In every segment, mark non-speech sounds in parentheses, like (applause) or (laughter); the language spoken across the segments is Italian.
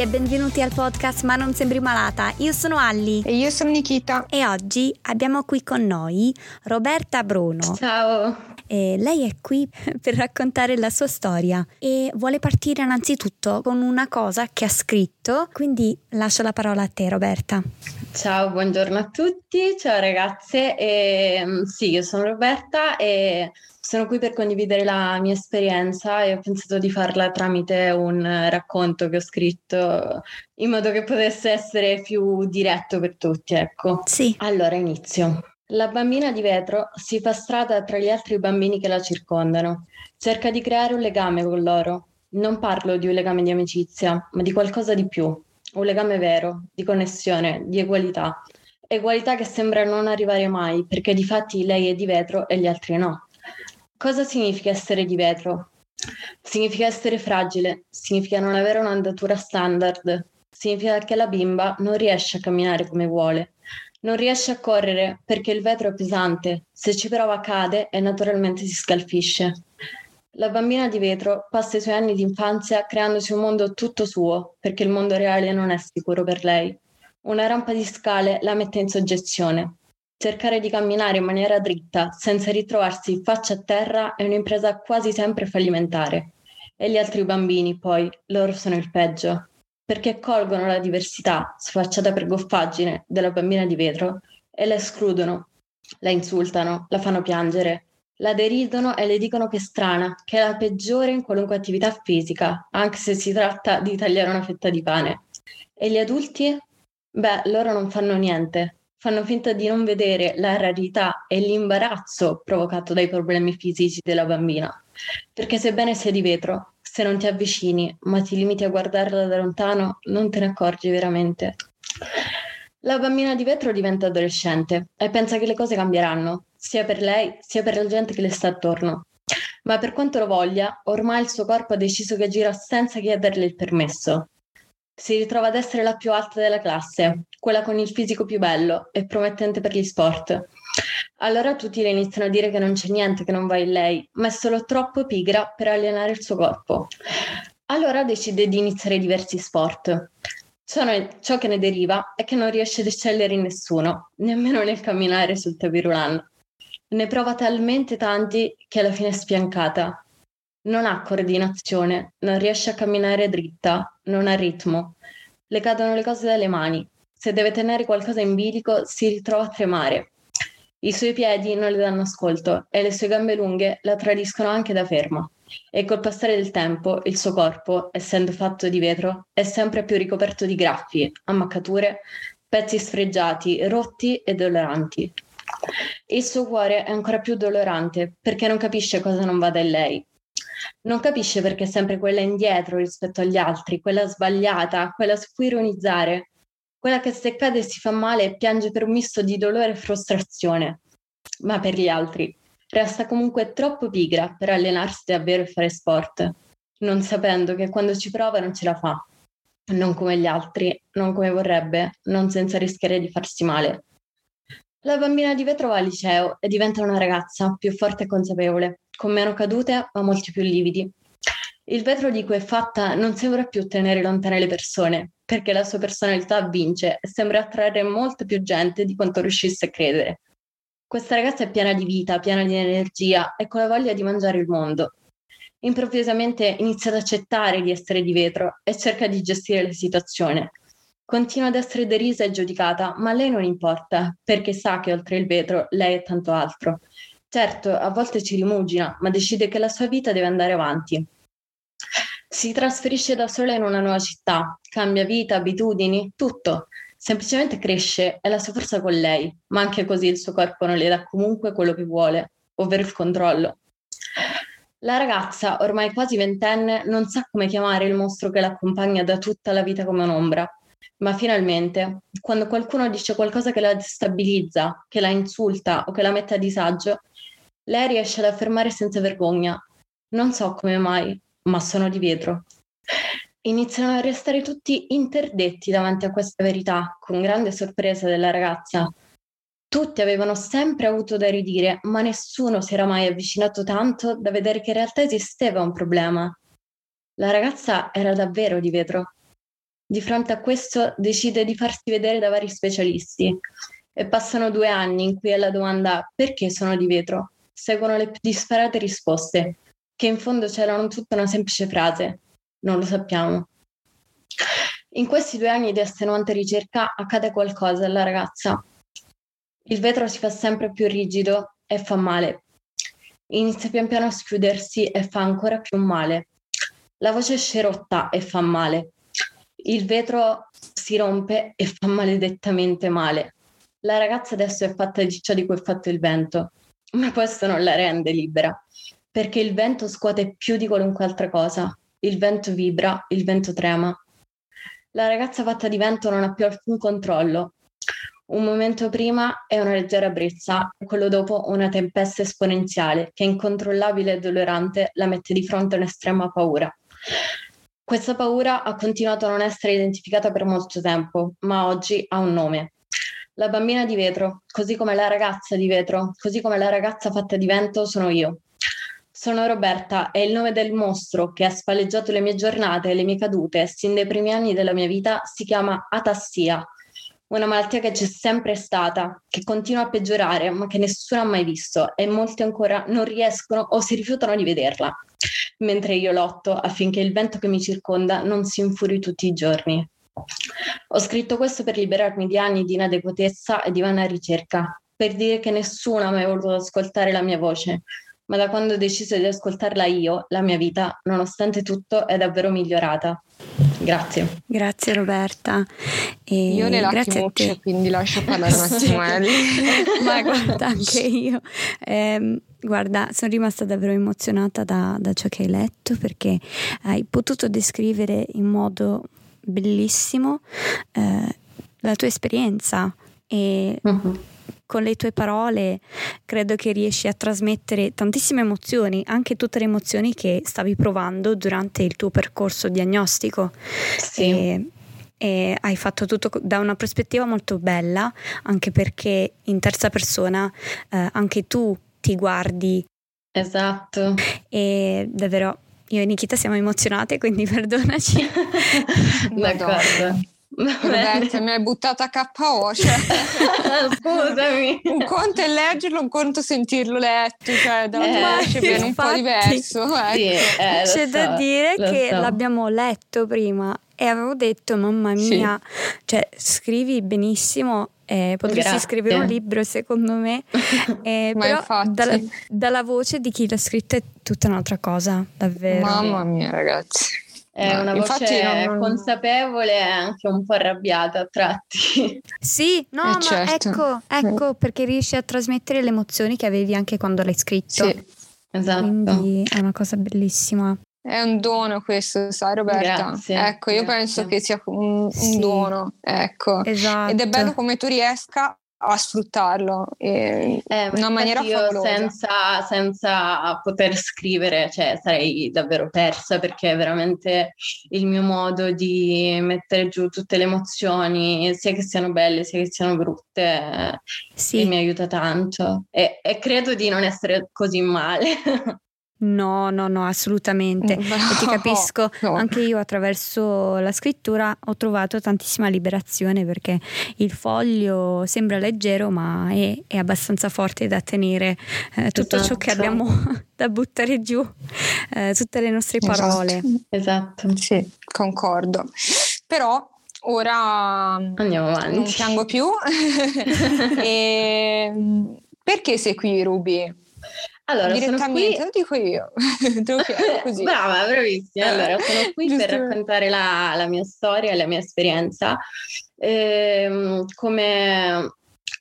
e benvenuti al podcast Ma non sembri malata. Io sono Alli. E io sono Nikita. E oggi abbiamo qui con noi Roberta Bruno. Ciao. E lei è qui (laughs) per raccontare la sua storia e vuole partire innanzitutto con una cosa che ha scritto, quindi lascio la parola a te Roberta. Ciao, buongiorno a tutti, ciao ragazze. E, mm, sì, io sono Roberta e sono qui per condividere la mia esperienza e ho pensato di farla tramite un racconto che ho scritto in modo che potesse essere più diretto per tutti, ecco. Sì. Allora inizio. La bambina di vetro si fa strada tra gli altri bambini che la circondano. Cerca di creare un legame con loro. Non parlo di un legame di amicizia, ma di qualcosa di più. Un legame vero, di connessione, di egualità. Egualità che sembra non arrivare mai, perché di fatti lei è di vetro e gli altri no. Cosa significa essere di vetro? Significa essere fragile, significa non avere un'andatura standard, significa che la bimba non riesce a camminare come vuole, non riesce a correre perché il vetro è pesante, se ci prova cade e naturalmente si scalfisce. La bambina di vetro passa i suoi anni di infanzia creandosi un mondo tutto suo, perché il mondo reale non è sicuro per lei. Una rampa di scale la mette in soggezione, Cercare di camminare in maniera dritta senza ritrovarsi faccia a terra è un'impresa quasi sempre fallimentare. E gli altri bambini, poi, loro sono il peggio, perché colgono la diversità, sfacciata per goffaggine, della bambina di vetro e la escludono, la insultano, la fanno piangere, la deridono e le dicono che è strana, che è la peggiore in qualunque attività fisica, anche se si tratta di tagliare una fetta di pane. E gli adulti? Beh, loro non fanno niente, fanno finta di non vedere la rarità e l'imbarazzo provocato dai problemi fisici della bambina. Perché sebbene sia di vetro, se non ti avvicini, ma ti limiti a guardarla da lontano, non te ne accorgi veramente. La bambina di vetro diventa adolescente e pensa che le cose cambieranno, sia per lei sia per la gente che le sta attorno. Ma per quanto lo voglia, ormai il suo corpo ha deciso che gira senza chiederle il permesso si ritrova ad essere la più alta della classe, quella con il fisico più bello e promettente per gli sport. Allora tutti le iniziano a dire che non c'è niente che non va in lei, ma è solo troppo pigra per allenare il suo corpo. Allora decide di iniziare diversi sport. Ciò che ne deriva è che non riesce ad eccellere in nessuno, nemmeno nel camminare sul tapirulan. Ne prova talmente tanti che alla fine è spiancata non ha coordinazione, non riesce a camminare dritta, non ha ritmo. Le cadono le cose dalle mani. Se deve tenere qualcosa in bilico, si ritrova a tremare. I suoi piedi non le danno ascolto e le sue gambe lunghe la tradiscono anche da ferma. E col passare del tempo, il suo corpo, essendo fatto di vetro, è sempre più ricoperto di graffi, ammaccature, pezzi sfregiati, rotti e doloranti. Il suo cuore è ancora più dolorante perché non capisce cosa non vada in lei non capisce perché è sempre quella indietro rispetto agli altri, quella sbagliata, quella su cui ironizzare, quella che se cade si fa male e piange per un misto di dolore e frustrazione. Ma per gli altri resta comunque troppo pigra per allenarsi davvero e fare sport, non sapendo che quando ci prova non ce la fa. Non come gli altri, non come vorrebbe, non senza rischiare di farsi male. La bambina di vetro va al liceo e diventa una ragazza più forte e consapevole, con meno cadute ma molti più lividi. Il vetro di cui è fatta non sembra più tenere lontane le persone, perché la sua personalità vince e sembra attrarre molta più gente di quanto riuscisse a credere. Questa ragazza è piena di vita, piena di energia e con la voglia di mangiare il mondo. Improvvisamente inizia ad accettare di essere di vetro e cerca di gestire la situazione. Continua ad essere derisa e giudicata, ma a lei non importa, perché sa che oltre il vetro lei è tanto altro. Certo, a volte ci rimugina, ma decide che la sua vita deve andare avanti. Si trasferisce da sola in una nuova città, cambia vita, abitudini, tutto. Semplicemente cresce e la sua forza con lei, ma anche così il suo corpo non le dà comunque quello che vuole, ovvero il controllo. La ragazza, ormai quasi ventenne, non sa come chiamare il mostro che l'accompagna da tutta la vita come un'ombra. Ma finalmente, quando qualcuno dice qualcosa che la destabilizza, che la insulta o che la mette a disagio, lei riesce ad affermare senza vergogna. Non so come mai, ma sono di vetro. Iniziano a restare tutti interdetti davanti a questa verità, con grande sorpresa della ragazza. Tutti avevano sempre avuto da ridire, ma nessuno si era mai avvicinato tanto da vedere che in realtà esisteva un problema. La ragazza era davvero di vetro. Di fronte a questo decide di farsi vedere da vari specialisti e passano due anni in cui alla domanda perché sono di vetro seguono le più disparate risposte, che in fondo c'erano tutta una semplice frase, non lo sappiamo. In questi due anni di estenuante ricerca accade qualcosa alla ragazza. Il vetro si fa sempre più rigido e fa male. Inizia pian piano a schiudersi e fa ancora più male. La voce esce rotta e fa male. Il vetro si rompe e fa maledettamente male. La ragazza adesso è fatta di ciò di cui è fatto il vento, ma questo non la rende libera, perché il vento scuote più di qualunque altra cosa. Il vento vibra, il vento trema. La ragazza fatta di vento non ha più alcun controllo. Un momento prima è una leggera brezza, quello dopo una tempesta esponenziale che incontrollabile e dolorante la mette di fronte a un'estrema paura. Questa paura ha continuato a non essere identificata per molto tempo, ma oggi ha un nome. La bambina di vetro, così come la ragazza di vetro, così come la ragazza fatta di vento, sono io. Sono Roberta e il nome del mostro che ha spalleggiato le mie giornate e le mie cadute sin dai primi anni della mia vita si chiama atassia, una malattia che c'è sempre stata, che continua a peggiorare, ma che nessuno ha mai visto e molti ancora non riescono o si rifiutano di vederla, mentre io lotto affinché il vento che mi circonda non si infuri tutti i giorni. Ho scritto questo per liberarmi di anni di inadeguatezza e di vana ricerca, per dire che nessuno ha mai voluto ascoltare la mia voce, ma da quando ho deciso di ascoltarla io, la mia vita, nonostante tutto, è davvero migliorata. Grazie. Grazie Roberta. E io ne lacrimucce, quindi lascio parlare attimo (laughs) (laughs) Ma guarda, anche io. Eh, guarda, sono rimasta davvero emozionata da, da ciò che hai letto perché hai potuto descrivere in modo bellissimo eh, la tua esperienza e uh-huh. con le tue parole credo che riesci a trasmettere tantissime emozioni, anche tutte le emozioni che stavi provando durante il tuo percorso diagnostico. Sì. E, e hai fatto tutto da una prospettiva molto bella, anche perché in terza persona eh, anche tu ti guardi. Esatto. E davvero io e Nikita siamo emozionate, quindi (laughs) perdonaci. (laughs) D'accordo. Roberta, mi hai buttata KO. Cioè. (laughs) Scusami. Un conto è leggerlo, un conto sentirlo letto, cioè da eh, viene un po' diverso. Ecco. Sì, eh, C'è so, da dire che so. l'abbiamo letto prima e avevo detto, mamma mia, sì. cioè scrivi benissimo eh, potresti Grazie. scrivere un libro secondo me, (laughs) eh, però dalla, dalla, voce di chi l'ha scritto è tutta un'altra cosa, davvero. Mamma mia ragazzi. È una voce non... consapevole e anche un po' arrabbiata a tratti. Sì, no, eh, ma certo. ecco, ecco perché riesci a trasmettere le emozioni che avevi anche quando l'hai scritto. Sì, esatto. Quindi è una cosa bellissima. È un dono questo, sai Roberta? Grazie, ecco, io grazie. penso che sia un, un Sì. dono, ecco. Esatto. Ed è bello come tu riesca a sfruttarlo in Eh, una maniera io favolosa. senza, senza poter scrivere, cioè sarei davvero persa perché è veramente il mio modo di mettere giù tutte le emozioni, sia che siano belle sia che siano brutte, eh, Sì. mi aiuta tanto e, e credo di non essere così male. (laughs) No, no, no, assolutamente. Mm, E ti no, capisco, no. anche io attraverso la scrittura ho trovato tantissima liberazione perché il foglio sembra leggero ma è, è abbastanza forte da tenere eh, tutto ciò che Esatto. abbiamo (laughs) da buttare giù, eh, tutte le nostre parole. Esatto. Sì, concordo. Però ora Andiamo avanti. non piango più. (laughs) e, perché sei qui, Ruby? Allora, sono Direttamente, qui lo dico io. (laughs) Te. (laughs) Brava, bravissima. Allora, sono qui per raccontare la, la mia storia e la mia esperienza. Ehm, come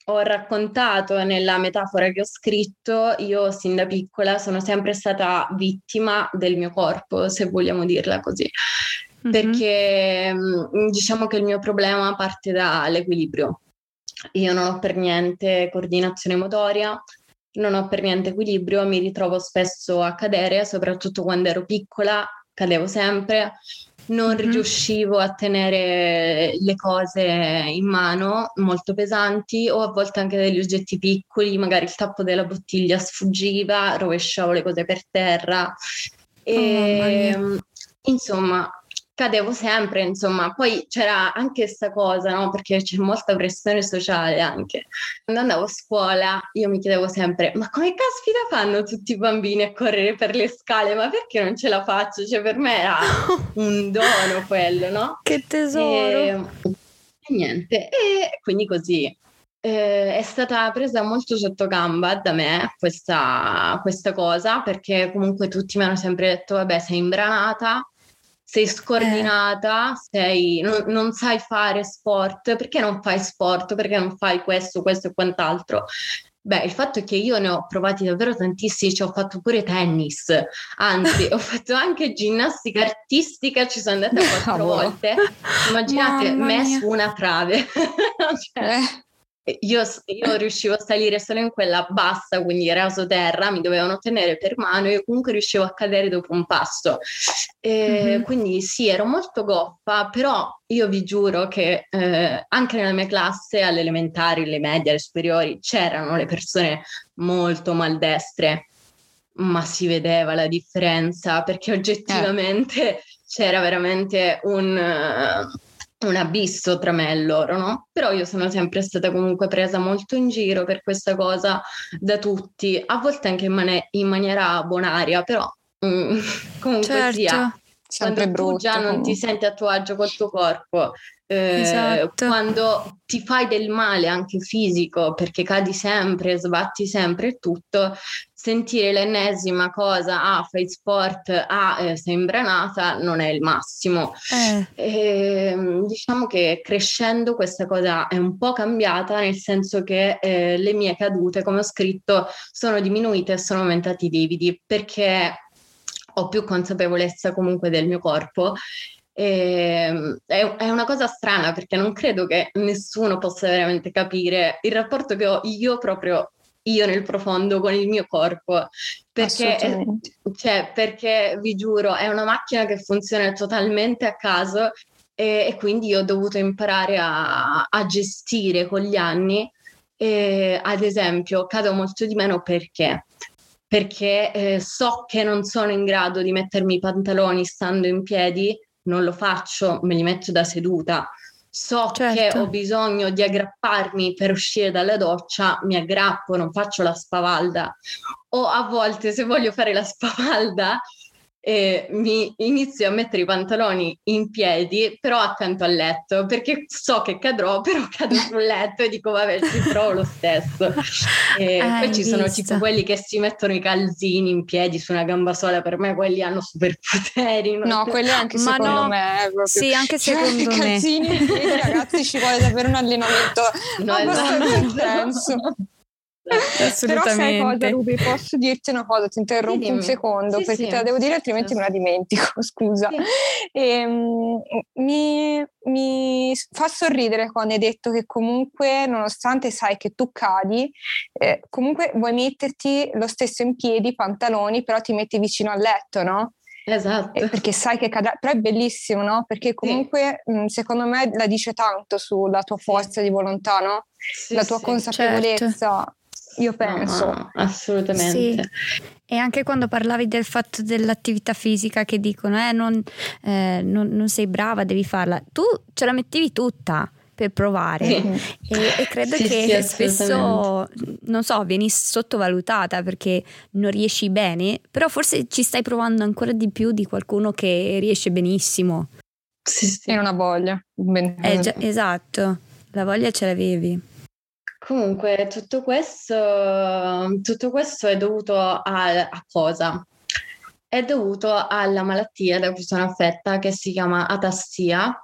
ho raccontato nella metafora che ho scritto, io sin da piccola sono sempre stata vittima del mio corpo, se vogliamo dirla così, Mhm. perché mm, diciamo che il mio problema parte dall'equilibrio. Io non ho per niente coordinazione motoria, non ho per niente equilibrio, mi ritrovo spesso a cadere, soprattutto quando ero piccola, cadevo sempre, non Mhm. riuscivo a tenere le cose in mano molto pesanti o a volte anche degli oggetti piccoli, magari il tappo della bottiglia sfuggiva, rovesciavo le cose per terra. Oh, E, mia. insomma, cadevo sempre, insomma, poi c'era anche questa cosa, no? Perché c'è molta pressione sociale anche. Quando andavo a scuola io mi chiedevo sempre, ma come caspita fanno tutti i bambini a correre per le scale? Ma perché non ce la faccio? Cioè per me era (laughs) un dono quello, no? Che tesoro! E, e niente, e quindi così. Eh, è stata presa molto sotto gamba da me questa, questa cosa perché comunque tutti mi hanno sempre detto vabbè sei imbranata sei scordinata, eh. sei, non, non, sai fare sport, perché non fai sport, perché non fai questo, questo e quant'altro. Beh, il fatto è che io ne ho provati davvero tantissimi, ci ho fatto pure tennis, anzi (laughs) ho fatto anche ginnastica artistica, ci sono andata quattro volte. Immaginate me su una trave. (laughs) cioè, eh io, io, riuscivo a salire solo in quella bassa, quindi rasoterra, mi dovevano tenere per mano e io comunque riuscivo a cadere dopo un passo. Mm-hmm. Quindi sì, ero molto goffa, però io vi giuro che eh, anche nella mia classe, alle elementari, alle medie, alle superiori, c'erano le persone molto maldestre, ma si vedeva la differenza perché oggettivamente eh. c'era veramente un... Uh, un abisso tra me e loro, no? Però io sono sempre stata comunque presa molto in giro per questa cosa da tutti, a volte anche in, man- in maniera bonaria, però mm, (laughs) comunque certo. sia. Quando brutto, tu già comunque. non ti senti a tuo agio col tuo corpo, eh, esatto. quando ti fai del male anche fisico perché cadi sempre, sbatti sempre e tutto, sentire l'ennesima cosa, ah fai sport, ah eh, sei imbranata, non è il massimo. Eh. E, ehm, diciamo che crescendo questa cosa è un po' cambiata, nel senso che eh, le mie cadute, come ho scritto, sono diminuite e sono aumentati i lividi perché ho più consapevolezza comunque del mio corpo e, ehm, è, una cosa strana perché non credo che nessuno possa veramente capire il rapporto che ho io proprio io nel profondo con il mio corpo. Perché, cioè, perché vi giuro è una macchina che funziona totalmente a caso e, e quindi io ho dovuto imparare a, a gestire con gli anni e, ad esempio cado molto di meno perché? Perché eh, so che non sono in grado di mettermi i pantaloni stando in piedi non lo faccio, me li metto da seduta. So certo. che ho bisogno di aggrapparmi per uscire dalla doccia, mi aggrappo, non faccio la spavalda. O a volte se voglio fare la spavalda, e mi inizio a mettere i pantaloni in piedi, però accanto al letto, perché so che cadrò, (laughs) però cado sul letto e dico vabbè ci provo lo stesso. E (laughs) poi ci visto. sono tipo quelli che si mettono i calzini in piedi su una gamba sola, per me quelli hanno superpoteri. No, quelli anche Ma secondo no, me. Proprio. Sì, anche cioè, secondo me. I calzini in piedi ragazzi ci vuole davvero un allenamento (laughs) no, abbastanza esatto. intenso. Però sai cosa Ruby, posso dirti una cosa, ti interrompo sì, un secondo sì, perché sì. te la devo dire altrimenti me la dimentico, (laughs) scusa. E, um, mi, mi, fa sorridere quando hai detto che comunque nonostante sai che tu cadi, eh, comunque vuoi metterti lo stesso in piedi, pantaloni, però ti metti vicino al letto, no? Esatto. Eh, perché sai che cadrà, però è bellissimo, no? Perché comunque sì. mh, secondo me la dice tanto sulla tua forza di volontà, no? Sì, la tua sì, consapevolezza. Certo io penso. No, assolutamente. Sì. E anche quando parlavi del fatto dell'attività fisica che dicono eh, non, eh, non, non, sei brava, devi farla, tu ce la mettevi tutta per provare sì. e, e, credo sì, che sì, spesso, non so, vieni sottovalutata perché non riesci bene, però forse ci stai provando ancora di più di qualcuno che riesce benissimo. Sì, sì. E ha voglia. Eh, già, esatto, la voglia ce l'avevi. Comunque, tutto questo, tutto questo è dovuto a, a cosa? È dovuto alla malattia da cui sono affetta che si chiama atassia,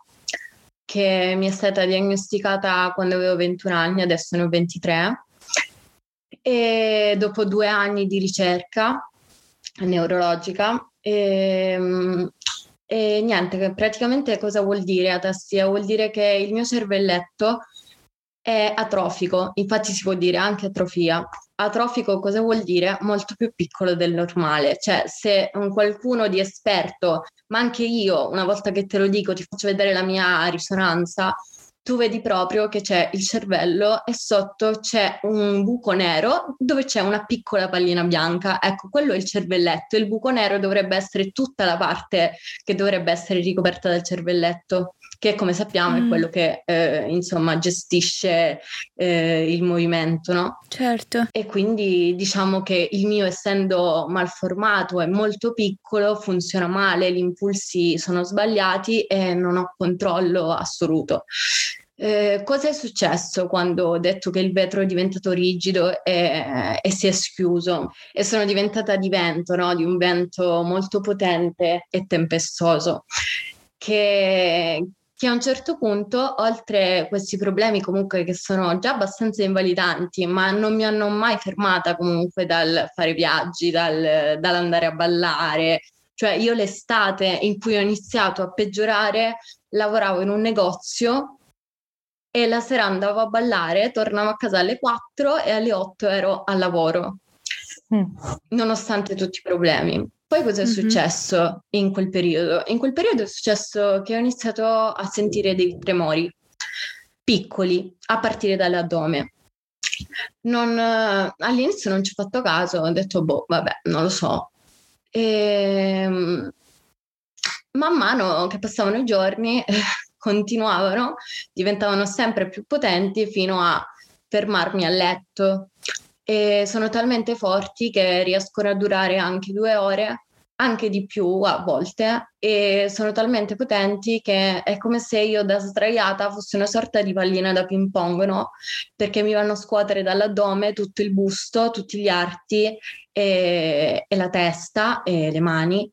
che mi è stata diagnosticata quando avevo 21 anni, adesso ne ho 23. E dopo due anni di ricerca neurologica, e, ehm, e niente, praticamente cosa vuol dire atassia? Vuol dire che il mio cervelletto è atrofico, infatti si può dire anche atrofia. Atrofico cosa vuol dire? Molto più piccolo del normale, cioè se un qualcuno di esperto, ma anche io, una volta che te lo dico, ti faccio vedere la mia risonanza, tu vedi proprio che c'è il cervello e sotto c'è un buco nero dove c'è una piccola pallina bianca. Ecco, quello è il cervelletto. Il buco nero dovrebbe essere tutta la parte che dovrebbe essere ricoperta dal cervelletto che come sappiamo mm. è quello che eh, insomma gestisce eh, il movimento, no? Certo. E quindi diciamo che il mio essendo malformato e molto piccolo funziona male, gli impulsi sono sbagliati e non ho controllo assoluto. Eh, cosa è successo quando ho detto che il vetro è diventato rigido e, e si è schiuso e sono diventata di vento, no? di un vento molto potente e tempestoso che, che a un certo punto, oltre questi problemi comunque che sono già abbastanza invalidanti, ma non mi hanno mai fermata comunque dal fare viaggi, dal, dall'andare a ballare, cioè io l'estate in cui ho iniziato a peggiorare lavoravo in un negozio e la sera andavo a ballare, tornavo a casa alle 4 e alle 8 ero al lavoro, mm. nonostante tutti i problemi. Poi cosa è mm-hmm. successo in quel periodo? In quel periodo è successo che ho iniziato a sentire dei tremori piccoli a partire dall'addome. Non, all'inizio non ci ho fatto caso, ho detto, boh, vabbè, non lo so. E, ehm, man mano che passavano i giorni, (laughs) continuavano, diventavano sempre più potenti fino a fermarmi a letto, e sono talmente forti che riescono a durare anche due ore, anche di più a volte, e sono talmente potenti che è come se io da sdraiata fossi una sorta di pallina da ping pong, no? Perché mi vanno a scuotere dall'addome tutto il busto, tutti gli arti e, e la testa e le mani.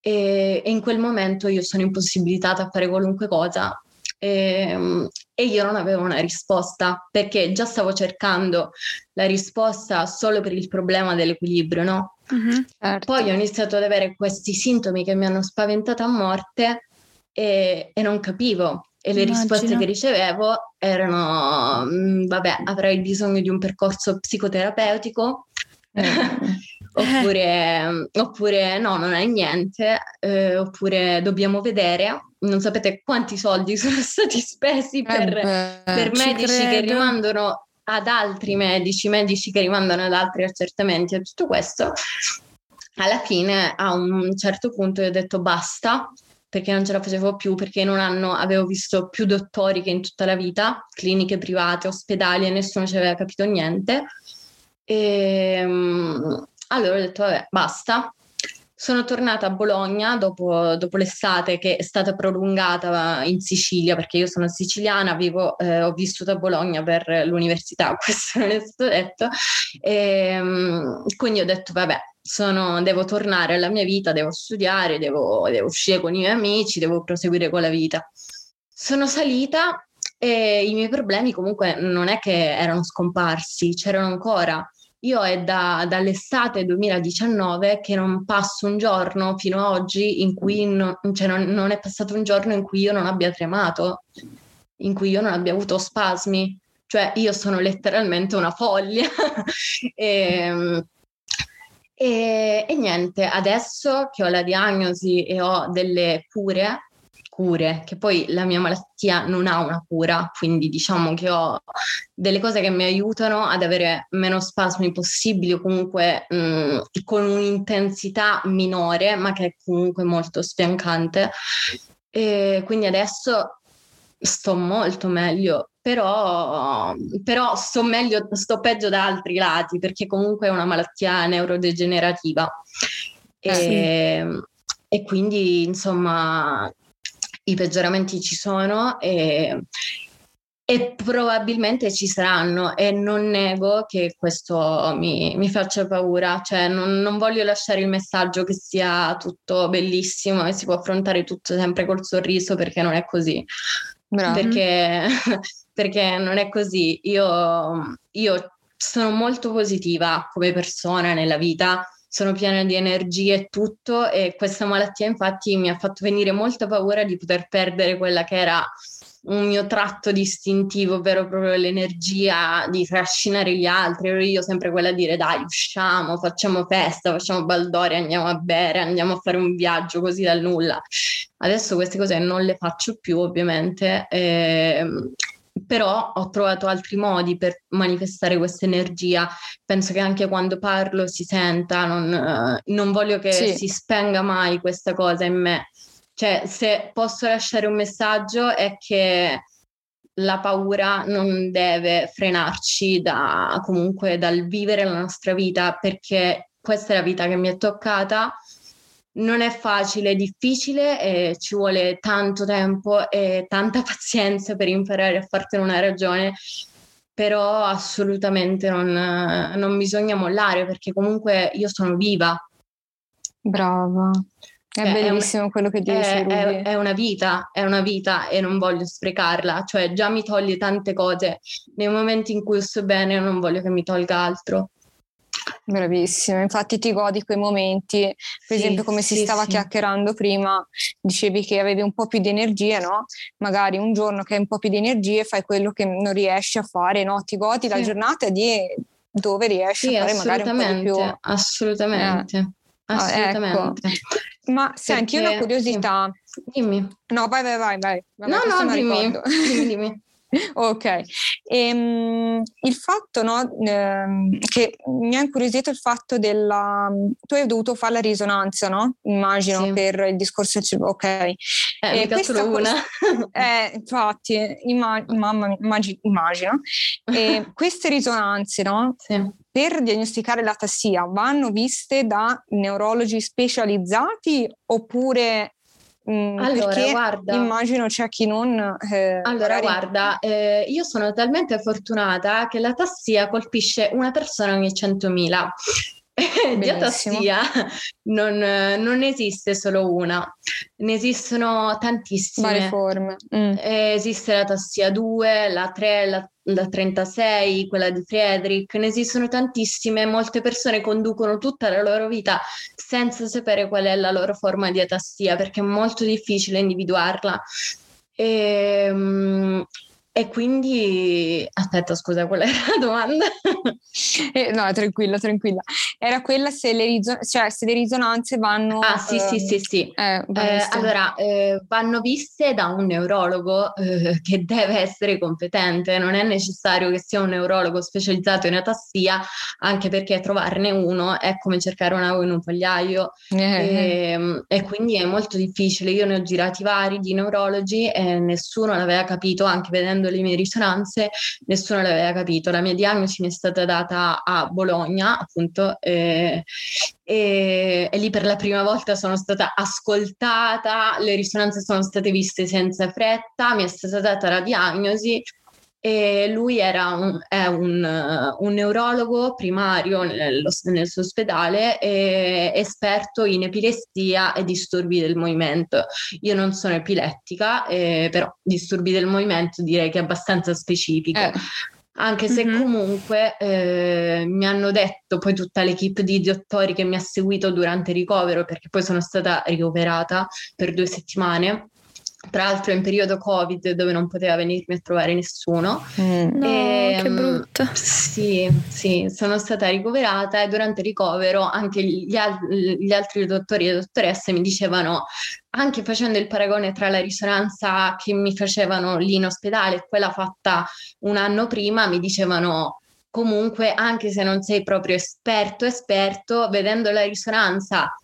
E, e in quel momento io sono impossibilitata a fare qualunque cosa e, ehm, e, io non avevo una risposta perché già stavo cercando la risposta solo per il problema dell'equilibrio, no? Mm-hmm, certo. Poi ho iniziato ad avere questi sintomi che mi hanno spaventata a morte e, e non capivo. E le Immagino. risposte che ricevevo erano: mm, vabbè, avrai bisogno di un percorso psicoterapeutico. Eh. (laughs) oppure, oppure, no, non hai niente, eh, oppure dobbiamo vedere non sapete quanti soldi (laughs) sono stati spesi per, eh beh, per medici credo. che rimandano ad altri medici, medici che rimandano ad altri accertamenti e tutto questo. Alla fine, a un certo punto, io ho detto basta, perché non ce la facevo più, perché in un anno avevo visto più dottori che in tutta la vita, cliniche private, ospedali e nessuno ci aveva capito niente. E, ehm, allora ho detto, vabbè, basta, sono tornata a Bologna dopo, dopo, l'estate che è stata prolungata in Sicilia perché io sono siciliana, vivo, eh, ho vissuto a Bologna per l'università, (laughs) questo non è stato detto. E, ehm, quindi ho detto, vabbè, sono, devo tornare alla mia vita, devo studiare, devo, devo uscire con i miei amici, devo proseguire con la vita. Sono salita e i miei problemi comunque non è che erano scomparsi, c'erano ancora io è da, dall'estate 2019 che non passo un giorno fino ad oggi in cui no, cioè non, non, è passato un giorno in cui io non abbia tremato, in cui io non abbia avuto spasmi. Cioè io sono letteralmente una foglia. e, (laughs) ehm, e, e niente, adesso che ho la diagnosi e ho delle cure, cure, che poi la mia malattia non ha una cura, quindi diciamo che ho delle cose che mi aiutano ad avere meno spasmi possibili o comunque mh, mm, con un'intensità minore, ma che è comunque molto spiancante. E quindi adesso sto molto meglio, però, però sto meglio, sto peggio da altri lati, perché comunque è una malattia neurodegenerativa. E, sì. e quindi, insomma, i peggioramenti ci sono e, e, probabilmente ci saranno e non nego che questo mi, mi faccia paura, cioè non, non, voglio lasciare il messaggio che sia tutto bellissimo e si può affrontare tutto sempre col sorriso perché non è così. Perché, (laughs) perché, non è così. Io, io sono molto positiva come persona nella vita sono piena di energie e tutto e questa malattia infatti mi ha fatto venire molta paura di poter perdere quella che era un mio tratto distintivo, ovvero proprio l'energia di trascinare gli altri. Ero io sempre quella a dire dai, usciamo, facciamo festa, facciamo baldori, andiamo a bere, andiamo a fare un viaggio così dal nulla. Adesso queste cose non le faccio più, ovviamente. Eh, però ho trovato altri modi per manifestare questa energia. Penso che anche quando parlo si senta, non, uh, non voglio che sì. si spenga mai questa cosa in me. Cioè, se posso lasciare un messaggio è che la paura non deve frenarci da, comunque dal vivere la nostra vita perché questa è la vita che mi è toccata non è facile, è difficile e ci vuole tanto tempo e tanta (laughs) pazienza per imparare a fartene una ragione, però assolutamente non, non bisogna mollare perché comunque io sono viva. Brava. È cioè, bellissimo è un, quello che dici. È, è, è, una vita, è una vita e non voglio sprecarla. Cioè, già mi toglie tante cose. Nei momenti in cui sto bene, non voglio che mi tolga altro. Bravissima, infatti ti godi quei momenti, per sì, esempio come sì, si stava sì. chiacchierando prima, dicevi che avevi un po' più di energie, no? Magari un giorno che hai un po' più di energie fai quello che non riesci a fare, no? Ti godi la giornata di dove riesci a fare magari un po' di più. Assolutamente, eh. assolutamente. Ah, ecco. Ma senti, Perché... una curiosità. Dimmi. No, vai, vai, vai, vai. No, no, (laughs) dimmi. dimmi, dimmi. Ok, e, um, il fatto no, ehm, che mi ha incuriosito il fatto della... Tu hai dovuto fare la risonanza, no? Immagino, sì. per il discorso... Ok. Eh, e questa una. eh, infatti, immag- mamma, immagino. immagino. E (laughs) queste risonanze, no? Sì. Per diagnosticare la tassia vanno viste da neurologi specializzati oppure Mm, allora, guarda, immagino c'è chi non. Eh, allora, magari... guarda, eh, io sono talmente fortunata che la tassia colpisce una persona ogni 100.000. di atassia non, non, esiste solo una, ne esistono tantissime. Varie forme. Mm. Eh, esiste la tassia 2, la 3, la, la 36, quella di Friedrich, ne esistono tantissime. Molte persone conducono tutta la loro vita senza sapere qual è la loro forma di atassia perché è molto difficile individuarla. E, um, e quindi, aspetta, scusa, qual era la domanda? (laughs) eh, no, tranquilla, tranquilla. Era quella se le, riso- cioè, se le risonanze vanno... Ah, sì, eh, sì, sì, sì. Eh, eh, allora, eh, vanno viste da un neurologo eh, (laughs) che deve essere competente. Non è necessario che sia un neurologo specializzato in atassia, anche perché trovarne uno è come cercare un ago in un pagliaio. E, ehm, e quindi è molto difficile. Io ne ho girati vari di neurologi e nessuno l'aveva capito, anche vedendo facendo le mie risonanze, nessuno l'aveva capito. La mia diagnosi mi è stata data a Bologna, appunto, e, e, e lì per la prima volta sono stata ascoltata, le risonanze sono state viste senza fretta, mi è stata data la diagnosi e lui era un, è un, un neurologo primario nel suo ospedale esperto in epilessia e disturbi del movimento. Io non sono epilettica, eh, però disturbi del movimento direi che è abbastanza specifico. Eh anche se mm-hmm. comunque eh, mi hanno detto poi tutta l'equipe di dottori che mi ha seguito durante il ricovero, perché poi sono stata ricoverata per due settimane, tra l'altro in periodo covid dove non poteva venirmi a trovare nessuno mm. no, e, che brutto sì, sì, sono stata ricoverata e durante il ricovero anche gli, al- gli altri dottori e dottoresse mi dicevano anche facendo il paragone tra la risonanza che mi facevano lì in ospedale e quella fatta un anno prima mi dicevano comunque anche se non sei proprio esperto esperto vedendo la risonanza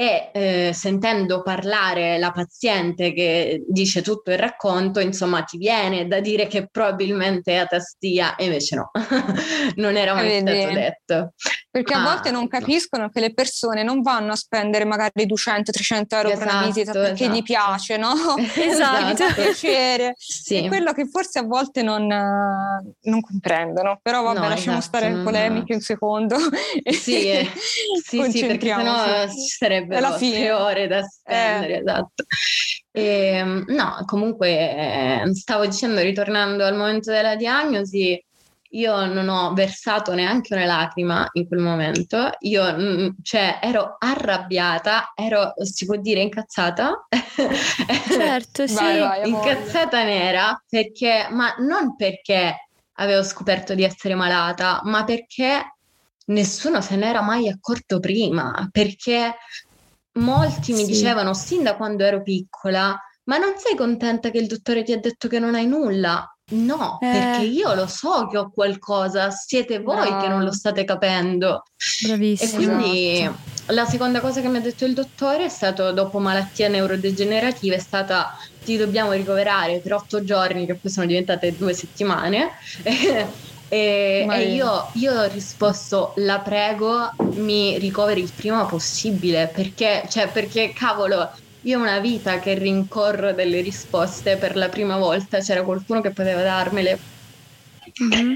e eh, sentendo parlare la paziente che dice tutto il racconto, insomma, ti viene da dire che probabilmente è atastia e invece no, (laughs) non era mai Vedi. stato detto. Perché ah. a volte non capiscono che le persone non vanno a spendere magari 200-300 euro esatto, per una visita esatto, perché (laughs) (laughs) esatto. gli piace, no? esatto. piacere. Sì. È quello che forse a volte non, non comprendono. Però vabbè, no, lasciamo esatto, stare le polemiche un secondo. Sì, eh. sì, sì, perché sennò ci sarebbero tre ore da spendere, eh. esatto. E, ehm, no, comunque eh, stavo dicendo, ritornando al momento della diagnosi, io non ho versato neanche una lacrima in quel momento, io mm, cioè, ero arrabbiata, ero, si può dire, incazzata. (laughs) Certo, sì. Vai, vai, incazzata nera, perché, ma non perché avevo scoperto di essere malata, ma perché nessuno se n'era mai accorto prima, perché molti mi dicevano sin da quando ero piccola, ma non sei contenta che il dottore ti ha detto che non hai nulla? No, eh. perché io lo so che ho qualcosa, siete voi no. che non lo state capendo. Bravissimo. E quindi esatto. la seconda cosa che mi ha detto il dottore è stato dopo malattie neurodegenerative, è stata ti dobbiamo ricoverare per otto giorni, che poi sono diventate due settimane. (laughs) E, e io, io, ho risposto: La prego, mi ricoveri il prima possibile perché, cioè, perché cavolo, io ho una vita che rincorro delle risposte per la prima volta, c'era qualcuno che poteva darmele. Mm-hmm.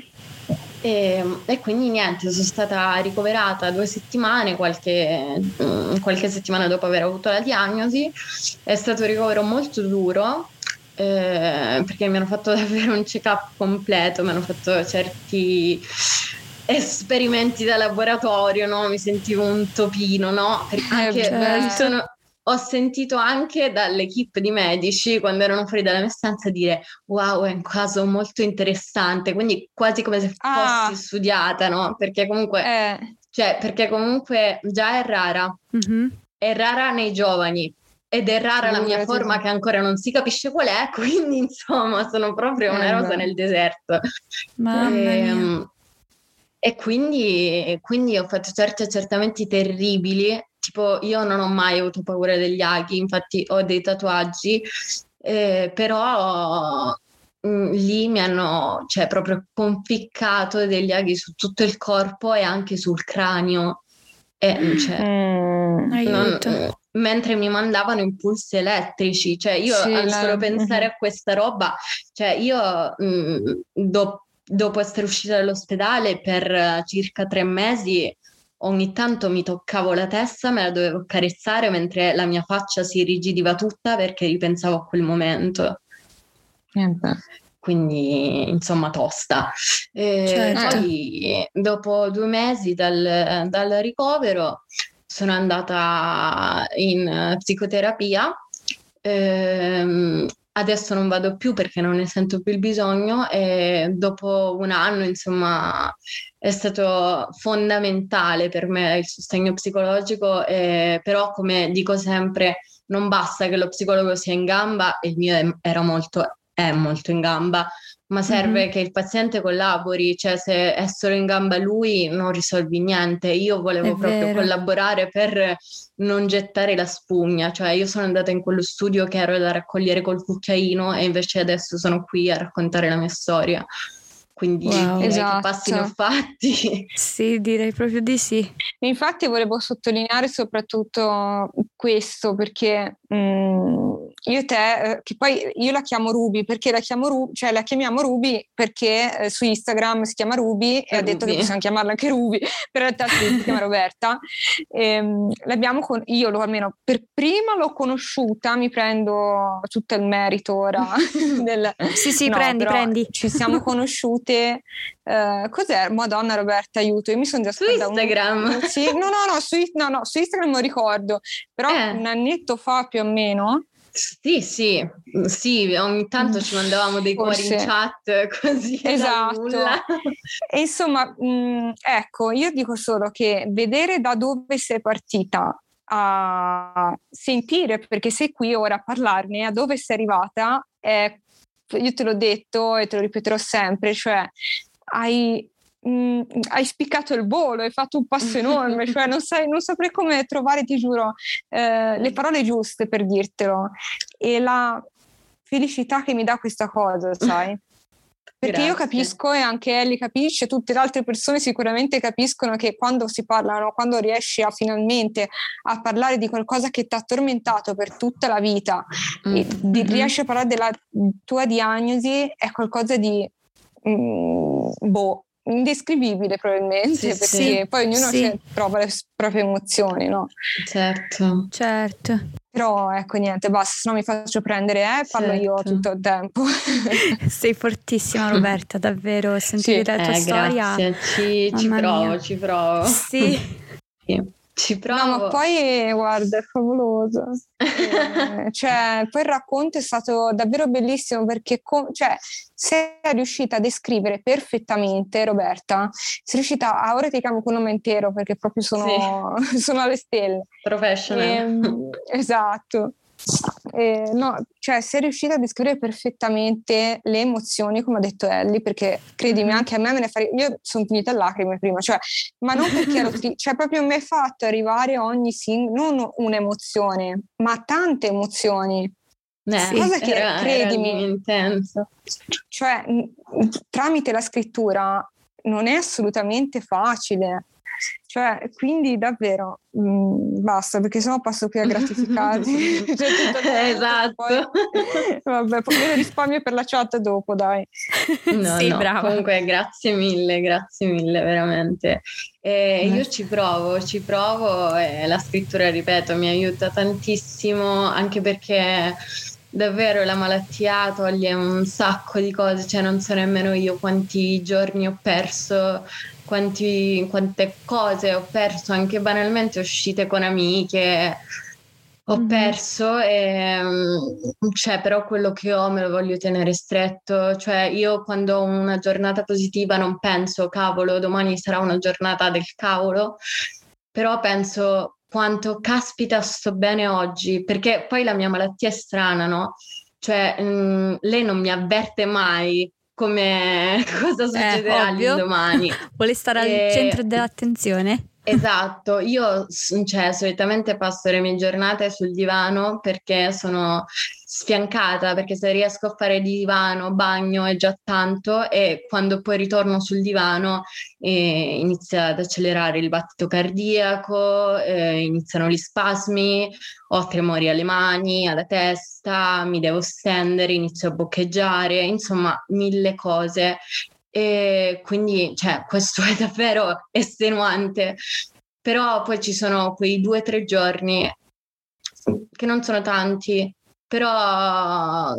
E, e, quindi niente, sono stata ricoverata due settimane, qualche, mm, qualche settimana dopo aver avuto la diagnosi. È stato un ricovero molto duro eh, perché mi hanno fatto (laughs) davvero un check-up completo, mi hanno fatto certi esperimenti da laboratorio, no? mi sentivo un topino, no? Perché eh, sono, ho sentito anche dall'equipe di medici quando erano fuori dalla mia stanza dire wow è un caso molto interessante quindi quasi come se ah. fossi studiata no perché comunque eh. cioè perché comunque già è rara mm-hmm. è rara nei giovani ed è rara la mia forma che ancora non si capisce qual è (laughs) quindi insomma sono proprio una eh, rosa nel deserto. Mamma e, ehm, e quindi, quindi ho fatto certi accertamenti terribili. Tipo io non ho mai avuto paura degli aghi, infatti ho dei tatuaggi, eh, però mh, mm, lì mi hanno cioè, proprio conficcato degli aghi su tutto il corpo e anche sul cranio. E, cioè, mm, non, mentre mi mandavano impulsi elettrici, cioè io sì, al solo la... pensare a (laughs) questa roba, cioè io mh, mm, do, dopo essere uscita dall'ospedale per circa tre mesi ogni tanto mi toccavo la testa, me la dovevo accarezzare mentre la mia faccia si rigidiva tutta perché ripensavo a quel momento. Niente. Quindi insomma tosta. E certo. Poi dopo due mesi dal, dal ricovero sono andata in psicoterapia. Ehm, adesso non vado più perché non ne sento più il bisogno e dopo un anno, insomma, è stato fondamentale per me il sostegno psicologico, eh, però come dico sempre, non basta che lo psicologo sia in gamba, il mio era molto, è molto in gamba, ma serve mm-hmm. che il paziente collabori, cioè se è solo in gamba lui non risolvi niente. Io volevo è proprio vero. collaborare per non gettare la spugna, cioè io sono andata in quello studio che ero da raccogliere col cucchiaino e invece adesso sono qui a raccontare la mia storia. Quindi wow, esatto. passi ne ho fatti. (laughs) Sì, direi proprio di sì. Infatti volevo sottolineare soprattutto questo perché mh, mm, io e te, eh, che poi io la chiamo Ruby perché la chiamo Ruby, cioè la chiamiamo Ruby perché eh, su Instagram si chiama Ruby e, e ha Ruby. detto che possiamo chiamarla anche Ruby, (laughs) però in realtà si chiama Roberta. E, ehm, l'abbiamo con- io lo, almeno per prima l'ho conosciuta, mi prendo tutto il merito ora. (laughs) del, sì, sì, no, prendi, prendi. Ci siamo conosciute Uh, cos'è? Madonna Roberta, aiuto, io mi sono già Su Instagram? Un... Sì, no, no, no su, no, no, su Instagram non ricordo, però eh. un annetto fa più o meno sì, sì, sì, ogni tanto ci mandavamo dei cuori in chat così. Esatto. E insomma, mh, ecco, io dico solo che vedere da dove sei partita a sentire, perché sei qui ora a parlarne, a dove sei arrivata, è, io te l'ho detto e te lo ripeterò sempre, cioè hai mh, mm, hai spiccato il volo, hai fatto un passo (laughs) enorme, cioè non, sai, non saprei come trovare, ti giuro, eh, le parole giuste per dirtelo. E la felicità che mi dà questa cosa, sai? Perché Grazie. io capisco e anche Ellie capisce, tutte le altre persone sicuramente capiscono che quando si parlano, quando riesci a finalmente a parlare di qualcosa che ti ha tormentato per tutta la vita, mm. e di, mm-hmm. riesci a parlare della tua diagnosi, è qualcosa di mm, boh, indescrivibile probabilmente, sì, perché sì, poi ognuno sì. prova le proprie emozioni, no? Certo. Certo. Però ecco niente, basta, se no mi faccio prendere e eh, parlo certo. io tutto il tempo. (laughs) Sei fortissima Roberta, davvero, sentire sì. la tua eh, storia. Grazie, ci, ci provo, ci provo. Sì. (laughs) Ci provo. No, ma poi guarda, è favoloso. (laughs) eh, cioè, poi il racconto è stato davvero bellissimo perché co- cioè, sei riuscita a descrivere perfettamente, Roberta. Sei riuscita a ora ti chiamo con nome intero perché proprio sono, sì. (laughs) sono alle stelle. Professional. E, ehm, esatto. Eh, no, cioè sei riuscita a descrivere perfettamente le emozioni, come ha detto Ellie, perché credimi, mm-hmm. anche a me me ne fa. Io sono finita a lacrime prima, cioè, ma non perché ero (laughs) triste, cioè proprio mi hai fatto arrivare ogni singolo, non un'emozione, ma tante emozioni. Eh, sì, cosa che era, credimi, era intenso. Cioè, tramite la scrittura non è assolutamente facile. Cioè, quindi davvero mh, mm, basta perché sennò passo qui a gratificarti. (laughs) cioè, (laughs) esatto. Poi, vabbè, poi me risparmio per la chat dopo, dai. No, sì, no. brava. Comunque, grazie mille, grazie mille, veramente. Eh, io ci provo, ci provo e la scrittura, ripeto, mi aiuta tantissimo anche perché davvero la malattia toglie un sacco di cose, cioè non so nemmeno io quanti giorni ho perso quanti, quante cose ho perso, anche banalmente uscite con amiche, ho mm-hmm. perso e cioè però quello che ho me lo voglio tenere stretto, cioè io quando ho una giornata positiva non penso cavolo domani sarà una giornata del cavolo, però penso quanto caspita sto bene oggi, perché poi la mia malattia è strana, no? Cioè mh, lei non mi avverte mai come (laughs) cosa succederà eh, domani. (laughs) Vuole stare e... al centro dell'attenzione. Esatto, io cioè, solitamente passo le mie giornate sul divano perché sono sfiancata, perché se riesco a fare divano, bagno è già tanto e quando poi ritorno sul divano eh, inizia ad accelerare il battito cardiaco, eh, iniziano gli spasmi, ho tremori alle mani, alla testa, mi devo stendere, inizio a boccheggiare, insomma mille cose e quindi, cioè, questo è davvero estenuante. Però poi ci sono quei due o tre giorni che non sono tanti, però,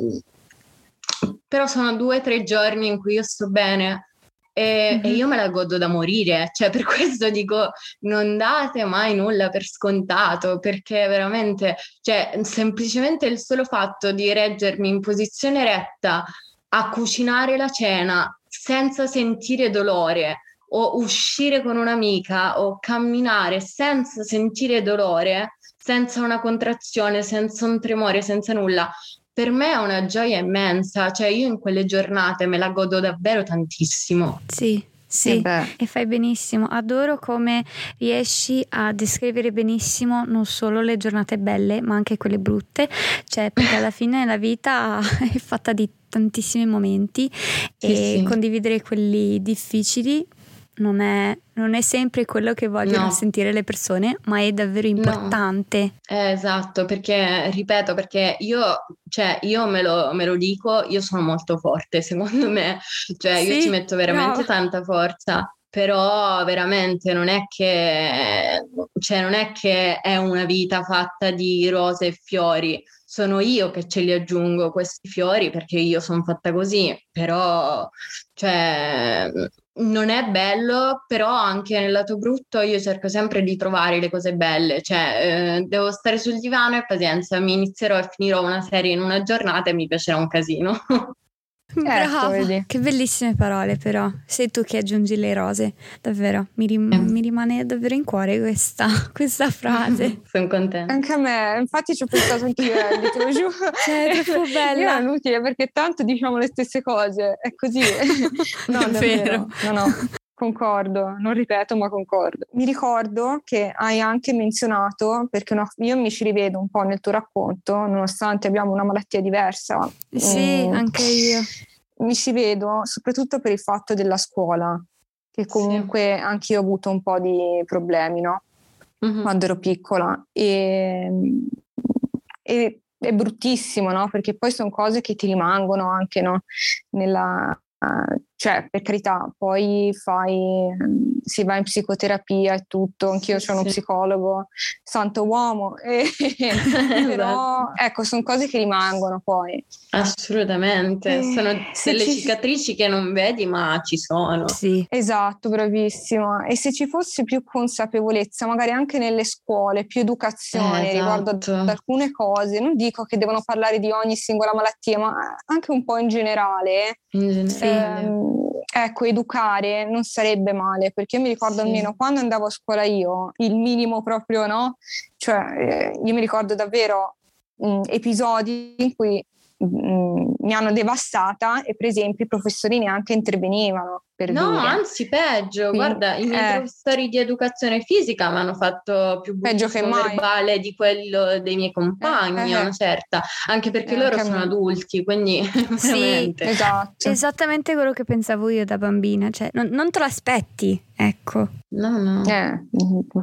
però sono due o tre giorni in cui io sto bene. E, mm-hmm. e, io me la godo da morire, cioè per (laughs) questo dico non date mai nulla per scontato, perché veramente, cioè semplicemente il solo fatto di reggermi in posizione retta a cucinare la cena senza sentire dolore o uscire con un'amica o camminare senza sentire dolore, senza una contrazione, senza un tremore, senza nulla, per me è una gioia immensa, cioè io in quelle giornate me la godo davvero tantissimo. Sì, sì, eh e fai benissimo. Adoro come riesci a descrivere benissimo non solo le giornate belle, ma anche quelle brutte. Cioè, perché alla fine la vita (laughs) è fatta di tantissimi momenti sì, e sì. condividere quelli difficili non è, non è, sempre quello che vogliono no. sentire le persone, ma è davvero importante. No. Eh, esatto, perché ripeto, perché io, cioè, io me lo, me lo, dico, io sono molto forte, secondo me, cioè, sì, io ci metto veramente no. tanta forza. Però veramente non è che cioè non è che è una vita fatta di rose e fiori, sono io che ce li aggiungo questi fiori perché io sono fatta così, però cioè, non è bello, però anche nel lato brutto io cerco sempre di trovare le cose belle, cioè eh, devo stare sul divano e pazienza, mi inizierò e finirò una serie in una giornata e mi piacerà un casino. (laughs) Brava, ecco, che bellissime parole però. Sei tu che aggiungi le rose, davvero. Mi, rim- eh. mi rimane davvero in cuore questa, (laughs) questa frase. (laughs) Sono contenta. Anche a me, infatti ci ho pensato anch'io, eh, te lo giuro. Cioè, è troppo (laughs) bella. È inutile perché tanto diciamo le stesse cose, è così. no, è davvero. No, no. Concordo, non ripeto, ma concordo. Mi ricordo che hai anche menzionato, perché una, io mi ci rivedo un po' nel tuo racconto, nonostante abbiamo una malattia diversa. Sì, mm, anche io. Mi ci vedo soprattutto per il fatto della scuola, che comunque sì. anche io ho avuto un po' di problemi, no? Mm-hmm. Quando ero piccola. E, e è bruttissimo, no? Perché poi sono cose che ti rimangono anche, no? Nella, cioè per carità, poi fai, si va in psicoterapia e tutto, anch'io sì, ho uno psicologo, santo uomo, (laughs) e, però esatto. ecco, sono cose che rimangono poi. Assolutamente, e, sono delle ci... cicatrici che non vedi ma ci sono. Sì. Esatto, bravissima. E se ci fosse più consapevolezza, magari anche nelle scuole, più educazione eh, esatto. riguardo ad alcune cose, non dico che devono parlare di ogni singola malattia, ma anche un po' in generale. In generale. Ehm, ecco, educare non sarebbe male, perché io mi ricordo sì. almeno quando andavo a scuola io, il minimo proprio, no? Cioè, eh, io mi ricordo davvero mh, episodi in cui mh, mi hanno devastata e per esempio i professori neanche intervenivano. no, dire. anzi peggio, Quindi, guarda, i miei eh, professori di educazione fisica mi hanno fatto più peggio che mai. verbale di quello dei miei compagni, eh, eh, una certa, anche perché eh, loro sono mai. adulti, quindi (laughs) sì, esatto. esattamente quello che pensavo io da bambina, cioè non, non te lo aspetti, ecco. No, no. Eh,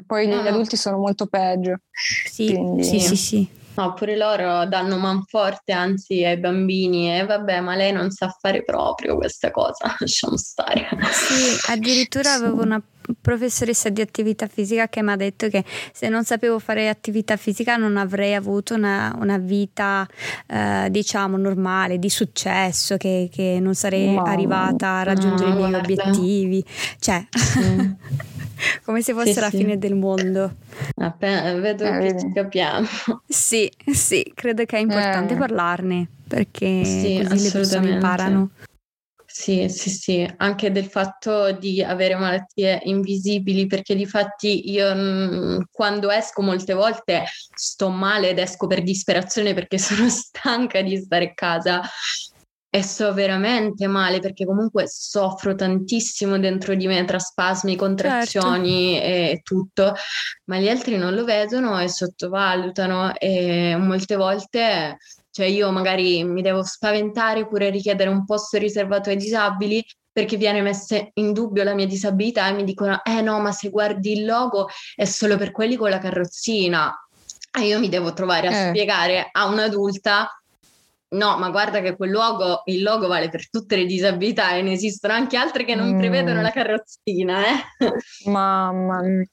poi gli no. adulti sono molto peggio. Sì, Quindi, sì, sì, sì. No, pure loro danno manforte anzi ai bambini e vabbè, ma lei non sa fare proprio questa cosa, (laughs) lasciamo stare. Sì, addirittura avevo una professoressa di attività fisica che mi ha detto che se non sapevo fare attività fisica non avrei avuto una, una vita eh, diciamo normale, di successo, che, che non sarei no, arrivata a raggiungere no, i miei guarda. obiettivi. Cioè, mm. (laughs) (laughs) come se fosse sì, la sì. fine del mondo. Appena, vedo eh, che ci capiamo. (laughs) Sì, sì, credo che è importante eh. parlarne perché sì, così le persone imparano. Sì, sì, sì, anche del fatto di avere malattie invisibili, perché di fatti io mh, quando esco molte volte sto male ed esco per disperazione perché (laughs) sono stanca di stare a casa e sto veramente male perché comunque soffro tantissimo dentro di me tra spasmi, contrazioni certo. e tutto, ma gli altri non lo vedono e sottovalutano e molte volte cioè io magari mi devo spaventare oppure richiedere un posto riservato ai disabili perché viene messa in dubbio la mia disabilità e mi dicono eh no ma se guardi il logo è solo per quelli con la carrozzina e io mi devo trovare a eh. spiegare a un'adulta No, ma guarda che quel logo, il logo vale per tutte le disabilità e ne esistono anche altre che non mm. prevedono la carrozzina, eh? Mamma mia.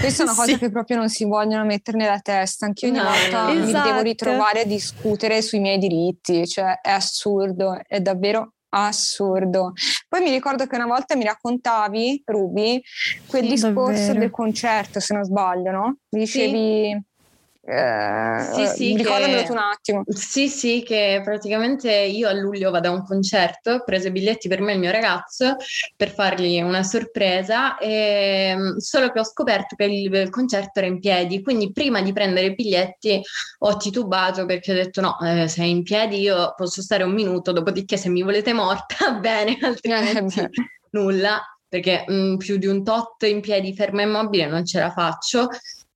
Questa è una (laughs) cosa sì. che proprio non si vogliono mettere nella testa. Anche ogni no, volta no. mi esatto. devo ritrovare a discutere sui miei diritti, cioè è assurdo, è davvero assurdo. Poi mi ricordo che una volta mi raccontavi, Ruby, quel sì, discorso davvero. del concerto, se non sbaglio, no? Mi dicevi... Sì eh, sì, sì, ricordamelo che, un attimo. Sì, sì, che praticamente io a luglio vado a un concerto, ho preso i biglietti per me e il mio ragazzo per fargli una sorpresa, e, mm, solo che ho scoperto che il, il, concerto era in piedi, quindi prima di prendere i biglietti ho titubato perché ho detto no, eh, se è in piedi io posso stare un minuto, dopodiché se mi volete morta, (laughs) bene, altrimenti (laughs) nulla perché mh, mm, più di un tot in piedi ferma e immobile non ce la faccio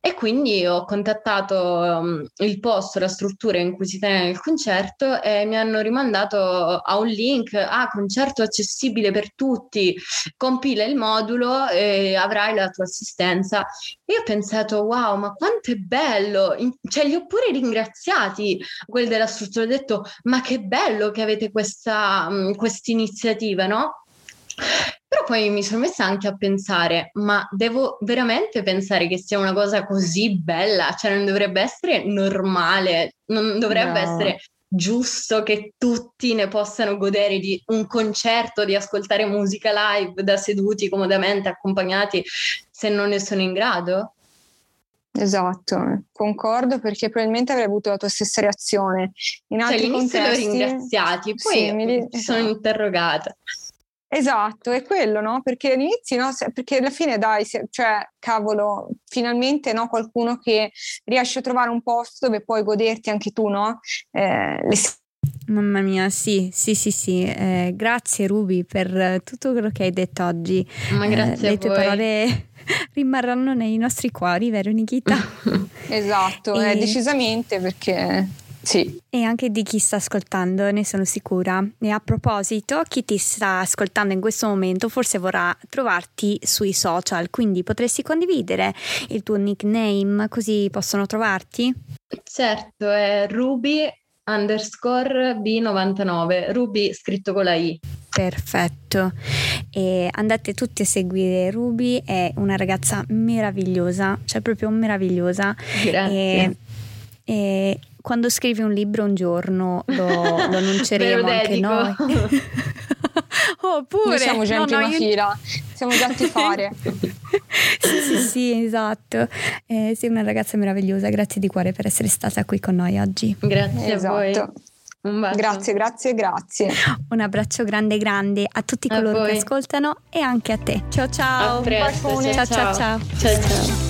e quindi ho contattato um, il posto, la struttura in cui si tiene il concerto e mi hanno rimandato a un link, ah, concerto accessibile per tutti, compila il modulo e avrai la tua assistenza. E io ho pensato, wow, ma quanto è bello! Cioè, li ho pure ringraziati, quelli della struttura, ho detto, ma che bello che avete questa um, iniziativa, no? Però poi mi sono messa anche a pensare, ma devo veramente pensare che sia una cosa così bella? Cioè non dovrebbe essere normale, non dovrebbe no. essere giusto che tutti ne possano godere di un concerto, di ascoltare musica live da seduti comodamente accompagnati se non ne sono in grado? Esatto, concordo perché probabilmente avrei avuto la tua stessa reazione. In cioè, altri contesti... l'ho ringraziati, poi sì, mi... sono esatto. interrogata. Esatto, è quello, no? Perché all'inizio, no? Perché alla fine, dai, cioè, cavolo, finalmente, no? Qualcuno che riesce a trovare un posto dove puoi goderti anche tu, no? Eh, le... Mamma mia, sì, sì, sì, sì. Eh, grazie Ruby per tutto quello che hai detto oggi. Ma grazie eh, Le tue voi. parole (laughs) rimarranno nei nostri cuori, vero Nikita? (laughs) esatto, e... decisamente perché sì. E anche di chi sta ascoltando, ne sono sicura. E a proposito, chi ti sta ascoltando in questo momento forse vorrà trovarti sui social, quindi potresti condividere il tuo nickname così possono trovarti? Certo, è Ruby underscore B99, Ruby scritto con la I. Perfetto. E andate tutti a seguire Ruby, è una ragazza meravigliosa, cioè proprio meravigliosa. Grazie. E, e quando scrivi un libro un giorno lo, lo (laughs) annunceremo anche noi. (laughs) Oppure, noi siamo già in no, prima no, fila, (laughs) siamo già a tifare. sì, sì, sì, esatto. Eh, sei una ragazza meravigliosa, grazie di cuore per essere stata qui con noi oggi. Grazie esatto. a voi. Grazie, grazie, grazie. Un abbraccio grande, grande a tutti coloro a che ascoltano e anche a te. Ciao, ciao. A presto, ciao, ciao, ciao. ciao. ciao, ciao.